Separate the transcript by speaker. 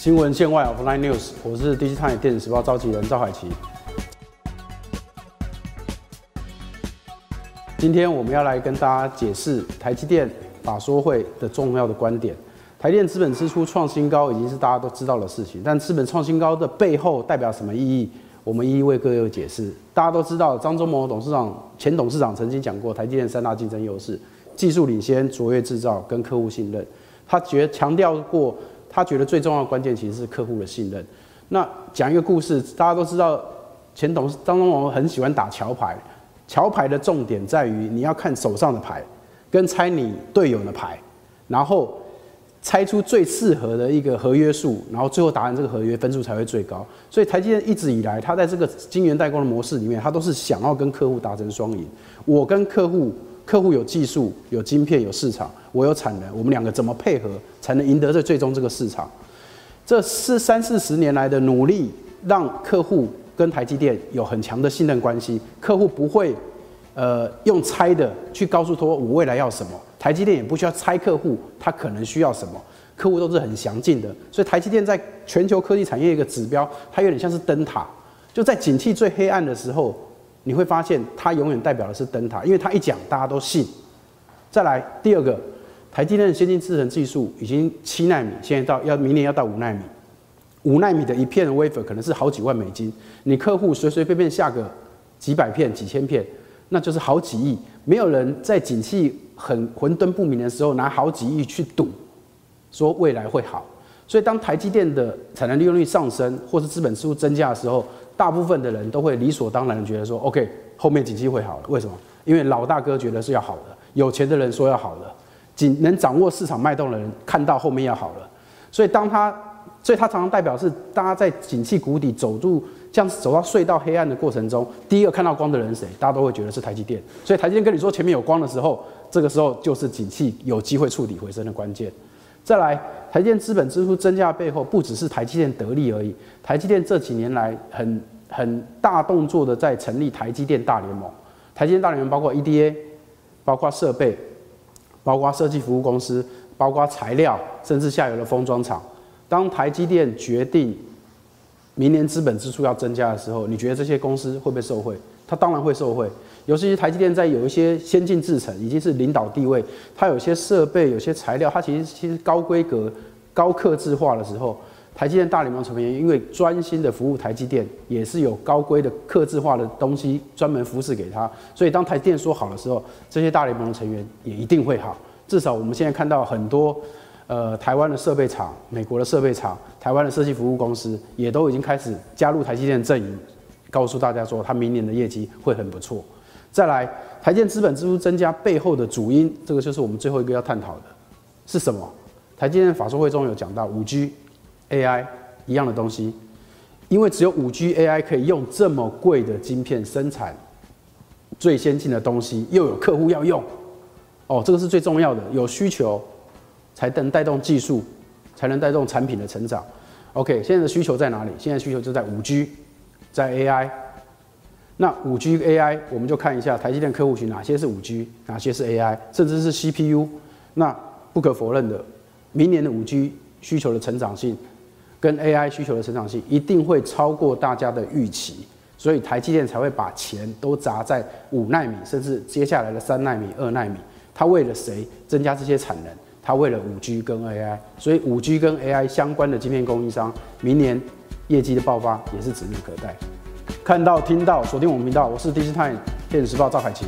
Speaker 1: 新闻线外 Offline News，我是 Digital 电子时报召集人赵海琪。今天我们要来跟大家解释台积电法说会的重要的观点。台电资本支出创新高已经是大家都知道的事情，但资本创新高的背后代表什么意义？我们一一为各位解释。大家都知道，张忠谋董事长、前董事长曾经讲过，台积电三大竞争优势：技术领先、卓越制造跟客户信任。他觉强调过。他觉得最重要的关键其实是客户的信任。那讲一个故事，大家都知道，前董事当中，我们很喜欢打桥牌。桥牌的重点在于你要看手上的牌，跟猜你队友的牌，然后猜出最适合的一个合约数，然后最后达成这个合约分数才会最高。所以台积电一直以来，他在这个晶圆代工的模式里面，他都是想要跟客户达成双赢。我跟客户。客户有技术、有晶片、有市场，我有产能，我们两个怎么配合才能赢得这最终这个市场？这是三四十年来的努力，让客户跟台积电有很强的信任关系。客户不会，呃，用猜的去告诉说我未来要什么，台积电也不需要猜客户他可能需要什么，客户都是很详尽的。所以台积电在全球科技产业一个指标，它有点像是灯塔，就在景气最黑暗的时候。你会发现，它永远代表的是灯塔，因为它一讲，大家都信。再来第二个，台积电的先进制程技术已经七纳米，现在到要明年要到五纳米，五纳米的一片 wafer 可能是好几万美金，你客户随随便便下个几百片、几千片，那就是好几亿。没有人在景气很混沌不明的时候拿好几亿去赌，说未来会好。所以当台积电的产能利用率上升，或是资本支出增加的时候，大部分的人都会理所当然的觉得说，OK，后面景气会好了。为什么？因为老大哥觉得是要好的，有钱的人说要好的，仅能掌握市场脉动的人看到后面要好了。所以当他，所以他常常代表是大家在景气谷底走入，这样走到隧道黑暗的过程中，第一个看到光的人是谁？大家都会觉得是台积电。所以台积电跟你说前面有光的时候，这个时候就是景气有机会触底回升的关键。再来，台积电资本支出增加的背后，不只是台积电得利而已。台积电这几年来很很大动作的在成立台积电大联盟。台积电大联盟包括 EDA，包括设备，包括设计服务公司，包括材料，甚至下游的封装厂。当台积电决定明年资本支出要增加的时候，你觉得这些公司会不会受惠？它当然会受惠。尤其是台积电在有一些先进制程已经是领导地位，它有些设备、有些材料，它其实其实高规格、高刻制化的时候，台积电大联盟成员因为专心的服务台积电，也是有高规的刻制化的东西专门服侍给他，所以当台积电说好的时候，这些大联盟的成员也一定会好。至少我们现在看到很多，呃，台湾的设备厂、美国的设备厂、台湾的设计服务公司，也都已经开始加入台积电阵营，告诉大家说，他明年的业绩会很不错。再来，台建资本支出增加背后的主因，这个就是我们最后一个要探讨的，是什么？台积电法说会中有讲到五 G、AI 一样的东西，因为只有五 G、AI 可以用这么贵的晶片生产最先进的东西，又有客户要用，哦，这个是最重要的，有需求才能带动技术，才能带动产品的成长。OK，现在的需求在哪里？现在需求就在五 G，在 AI。那五 G AI，我们就看一下台积电客户群哪些是五 G，哪些是 AI，甚至是 CPU。那不可否认的，明年的五 G 需求的成长性，跟 AI 需求的成长性一定会超过大家的预期，所以台积电才会把钱都砸在五纳米，甚至接下来的三纳米、二纳米。它为了谁增加这些产能？它为了五 G 跟 AI。所以五 G 跟 AI 相关的晶片供应商，明年业绩的爆发也是指日可待。看到、听到，锁定我们频道，我是 DC Time 电子时报赵凯琪。